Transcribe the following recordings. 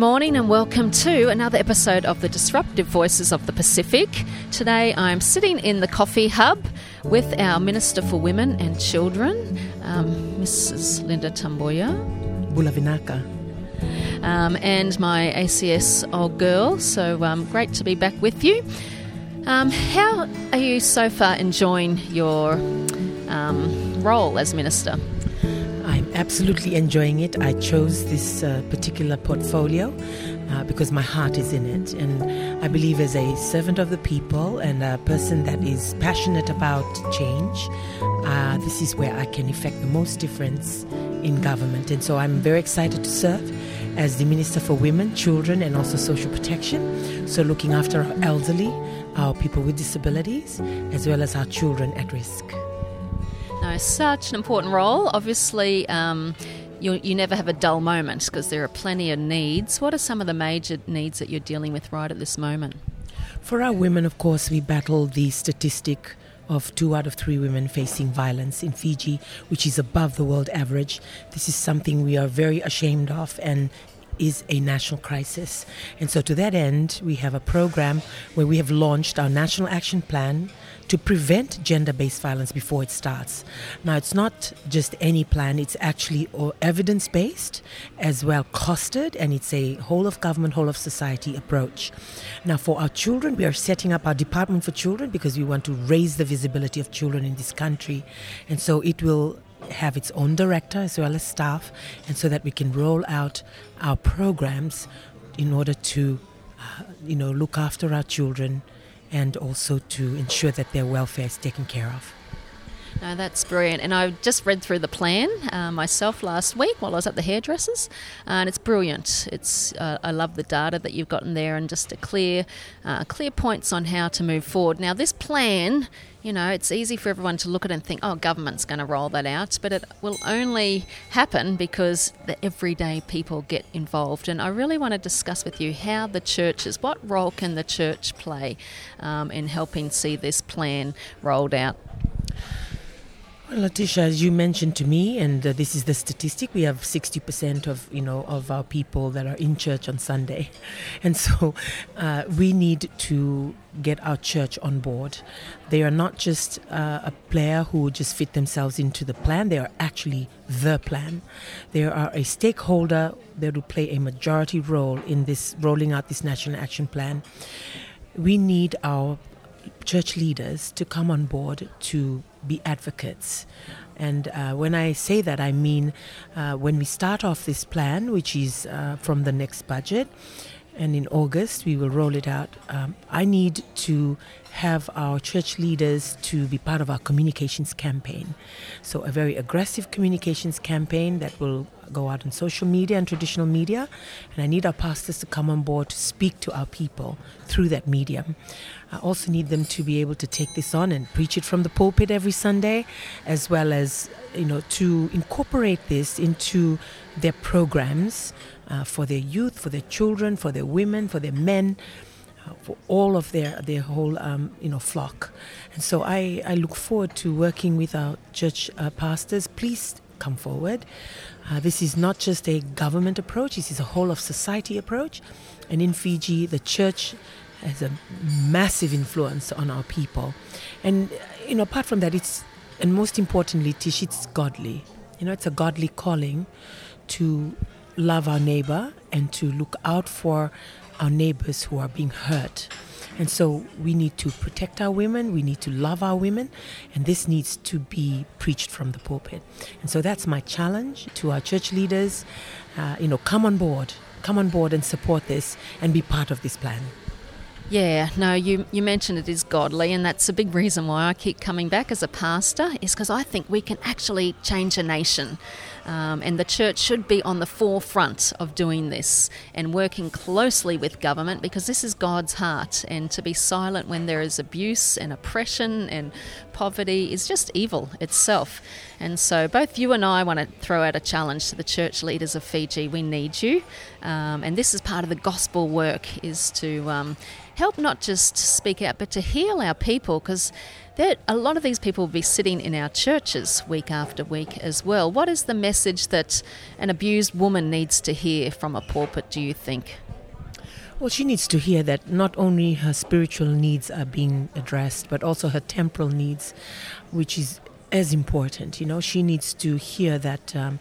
Good morning and welcome to another episode of the Disruptive Voices of the Pacific. Today I'm sitting in the coffee hub with our Minister for Women and Children, um, Mrs. Lynda Tabuya. Bulavinaka. Um, and my ACS old girl, so um, great to be back with you. Um, how are you so far enjoying your um, role as Minister? Absolutely enjoying it. I chose this uh, particular portfolio uh, because my heart is in it. And I believe, as a servant of the people and a person that is passionate about change, uh, this is where I can effect the most difference in government. And so I'm very excited to serve as the Minister for Women, Children, and also Social Protection. So, looking after our elderly, our people with disabilities, as well as our children at risk. No, such an important role. Obviously, um, you, you never have a dull moment because there are plenty of needs. What are some of the major needs that you're dealing with right at this moment? For our women, of course, we battle the statistic of two out of three women facing violence in Fiji, which is above the world average. This is something we are very ashamed of and is a national crisis. And so, to that end, we have a program where we have launched our National Action Plan to prevent gender based violence before it starts. Now, it's not just any plan, it's actually evidence based as well costed, and it's a whole of government, whole of society approach. Now, for our children, we are setting up our Department for Children because we want to raise the visibility of children in this country. And so, it will have its own director as well as staff, and so that we can roll out our programs in order to, uh, you know, look after our children and also to ensure that their welfare is taken care of. No, that's brilliant. And I just read through the plan uh, myself last week while I was at the hairdressers, and it's brilliant. It's uh, I love the data that you've gotten there and just a clear, uh, clear points on how to move forward. Now, this plan, you know, it's easy for everyone to look at it and think, oh, government's going to roll that out, but it will only happen because the everyday people get involved. And I really want to discuss with you how the churches, what role can the church play um, in helping see this plan rolled out? Well, Letitia, as you mentioned to me, and uh, this is the statistic, we have 60% of, you know, of our people that are in church on Sunday. And so uh, we need to get our church on board. They are not just uh, a player who just fit themselves into the plan, they are actually the plan. They are a stakeholder that will play a majority role in this rolling out this national action plan. We need our church leaders to come on board to be advocates. And uh, when I say that, I mean uh, when we start off this plan, which is uh, from the next budget, and in August we will roll it out. Um, I need to have our church leaders to be part of our communications campaign. So, a very aggressive communications campaign that will go out on social media and traditional media. And I need our pastors to come on board to speak to our people through that medium. I also need them to be able to take this on and preach it from the pulpit every Sunday, as well as you know to incorporate this into their programs uh, for their youth, for their children, for their women, for their men. Uh, for all of their their whole um, you know flock, and so I, I look forward to working with our church uh, pastors. Please come forward. Uh, this is not just a government approach; this is a whole of society approach. And in Fiji, the church has a massive influence on our people. And, you know, apart from that, it's, and most importantly, Tish, it's godly. You know, it's a godly calling to love our neighbor and to look out for our neighbors who are being hurt. And so we need to protect our women, we need to love our women, and this needs to be preached from the pulpit. And so that's my challenge to our church leaders. Uh, you know, come on board, come on board and support this and be part of this plan. Yeah, no, you, you mentioned it is godly, and that's a big reason why I keep coming back as a pastor, is because I think we can actually change a nation. Um, and the church should be on the forefront of doing this and working closely with government because this is God's heart. And to be silent when there is abuse and oppression and poverty is just evil itself. And so, both you and I want to throw out a challenge to the church leaders of Fiji. We need you, um, and this is part of the gospel work: is to um, help not just speak out, but to heal our people because a lot of these people will be sitting in our churches week after week as well. What is the message that an abused woman needs to hear from a pulpit, do you think? Well, she needs to hear that not only her spiritual needs are being addressed, but also her temporal needs, which is as important. You know, she needs to hear that, um,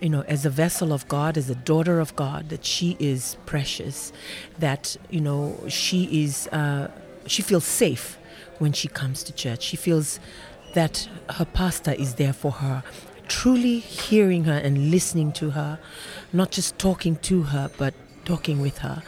you know, as a vessel of God, as a daughter of God, that she is precious, that, you know, she is, uh, she feels safe when she comes to church. She feels that her pastor is there for her, truly hearing her and listening to her, not just talking to her, but talking with her.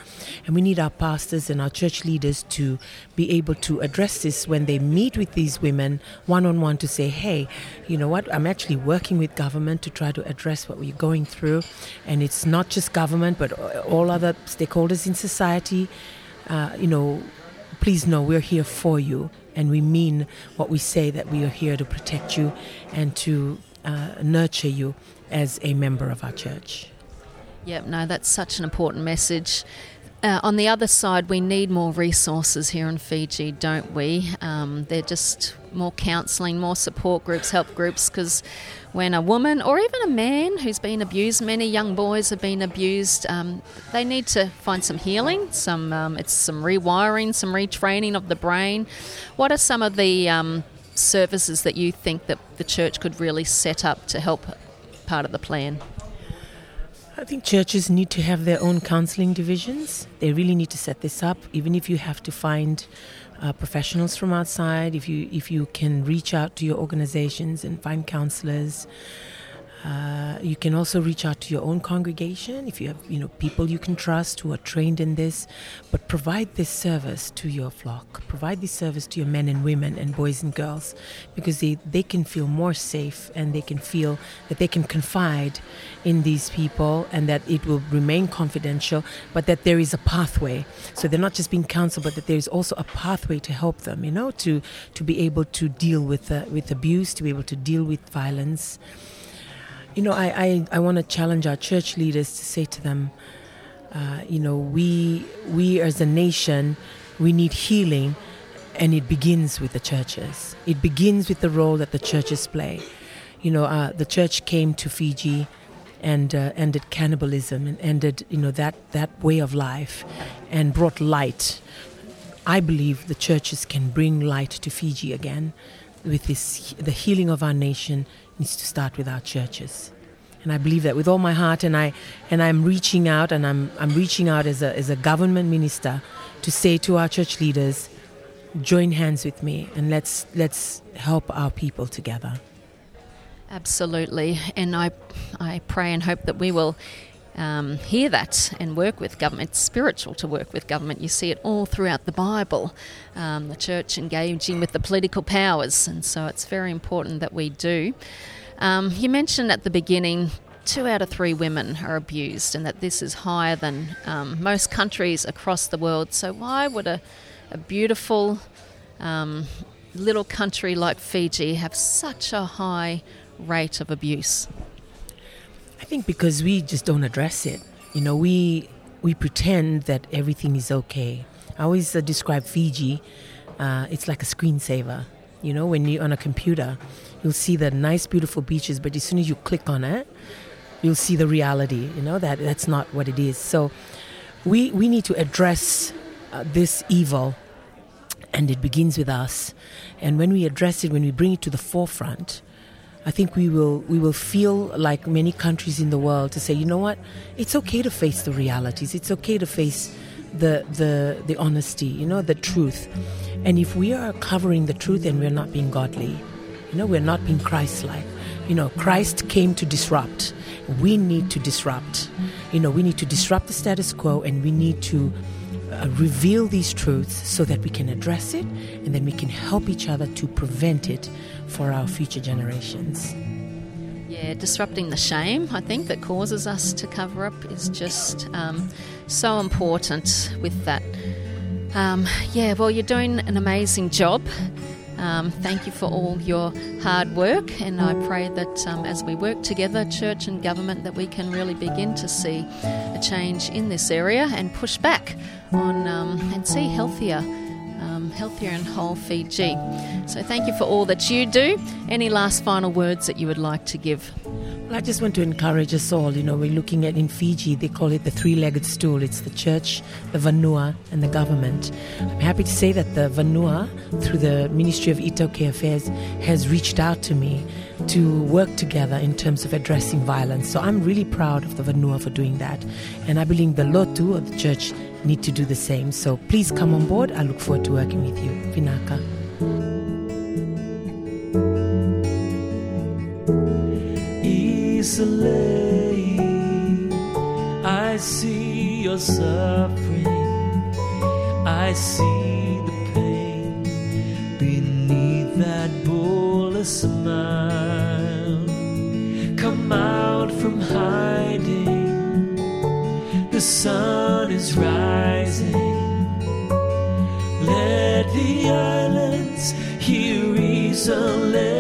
And we need our pastors and our church leaders to be able to address this when they meet with these women one on one to say, hey, you know what, I'm actually working with government to try to address what we're going through. And it's not just government, but all other stakeholders in society. Uh, you know, please know we're here for you. And we mean what we say that we are here to protect you and to uh, nurture you as a member of our church. Yep, no, that's such an important message. Uh, on the other side, we need more resources here in Fiji, don't we? Um, they're just more counselling, more support groups, help groups, because when a woman or even a man who's been abused, many young boys have been abused, um, they need to find some healing, some um, it's some rewiring, some retraining of the brain. What are some of the um, services that you think that the church could really set up to help part of the plan? I think churches need to have their own counseling divisions. They really need to set this up, even if you have to find uh, professionals from outside. If you if you can reach out to your organizations and find counselors, uh, you can also reach out to your own congregation if you have you know people you can trust who are trained in this but provide this service to your flock. Provide this service to your men and women and boys and girls because they, they can feel more safe and they can feel that they can confide in these people and that it will remain confidential but that there is a pathway. So they're not just being counseled but that there is also a pathway to help them you know to to be able to deal with uh, with abuse to be able to deal with violence you know, I, I, I want to challenge our church leaders to say to them, uh, you know, we, we as a nation, we need healing, and it begins with the churches. It begins with the role that the churches play. You know, uh, the church came to Fiji and uh, ended cannibalism and ended, you know, that, that way of life and brought light. I believe the churches can bring light to Fiji again with this, the healing of our nation needs to start with our churches. And I believe that with all my heart, and I and I'm reaching out, and I'm I'm reaching out as a as a government minister to say to our church leaders, join hands with me and let's let's help our people together. Absolutely, and I I pray and hope that we will um, hear that and work with government. It's spiritual to work with government. You see it all throughout the Bible, um, the church engaging with the political powers, and so it's very important that we do. Um, you mentioned at the beginning two out of three women are abused, and that this is higher than um, most countries across the world. So, why would a, a beautiful um, little country like Fiji have such a high rate of abuse? I think because we just don't address it. You know, we we pretend that everything is okay. I always uh, describe Fiji. Uh, it's like a screensaver. You know, when you're on a computer, you'll see the nice, beautiful beaches, but as soon as you click on it, you'll see the reality. You know that that's not what it is. So, we we need to address uh, this evil, and it begins with us. And when we address it, when we bring it to the forefront, I think we will we will feel like many countries in the world to say, you know what, it's okay to face the realities. It's okay to face the the the honesty, you know, the truth. And if we are covering the truth and we're not being godly, you know, we're not being Christ-like. You know, Christ came to disrupt. We need to disrupt. You know, we need to disrupt the status quo and we need to uh, reveal these truths so that we can address it and then we can help each other to prevent it for our future generations. Yeah, disrupting the shame, I think, that causes us to cover up is just um, so important with that. Um, yeah, well, you're doing an amazing job. Um, thank you for all your hard work, and I pray that um, as we work together, church and government, that we can really begin to see a change in this area and push back on um, and see healthier. Um, healthier and whole Fiji. So, thank you for all that you do. Any last final words that you would like to give? I just want to encourage us all. You know, we're looking at in Fiji, they call it the three legged stool it's the church, the Vanua, and the government. I'm happy to say that the Vanua, through the Ministry of iTaukei Affairs, has reached out to me to work together in terms of addressing violence. So I'm really proud of the Vanua for doing that. And I believe the Lotu, or the church, need to do the same. So please come on board. I look forward to working with you. Vinaka. Easily. I see your suffering, I see the pain beneath that bullet smile. Come out from hiding, the sun is rising. Let the islands hear reason.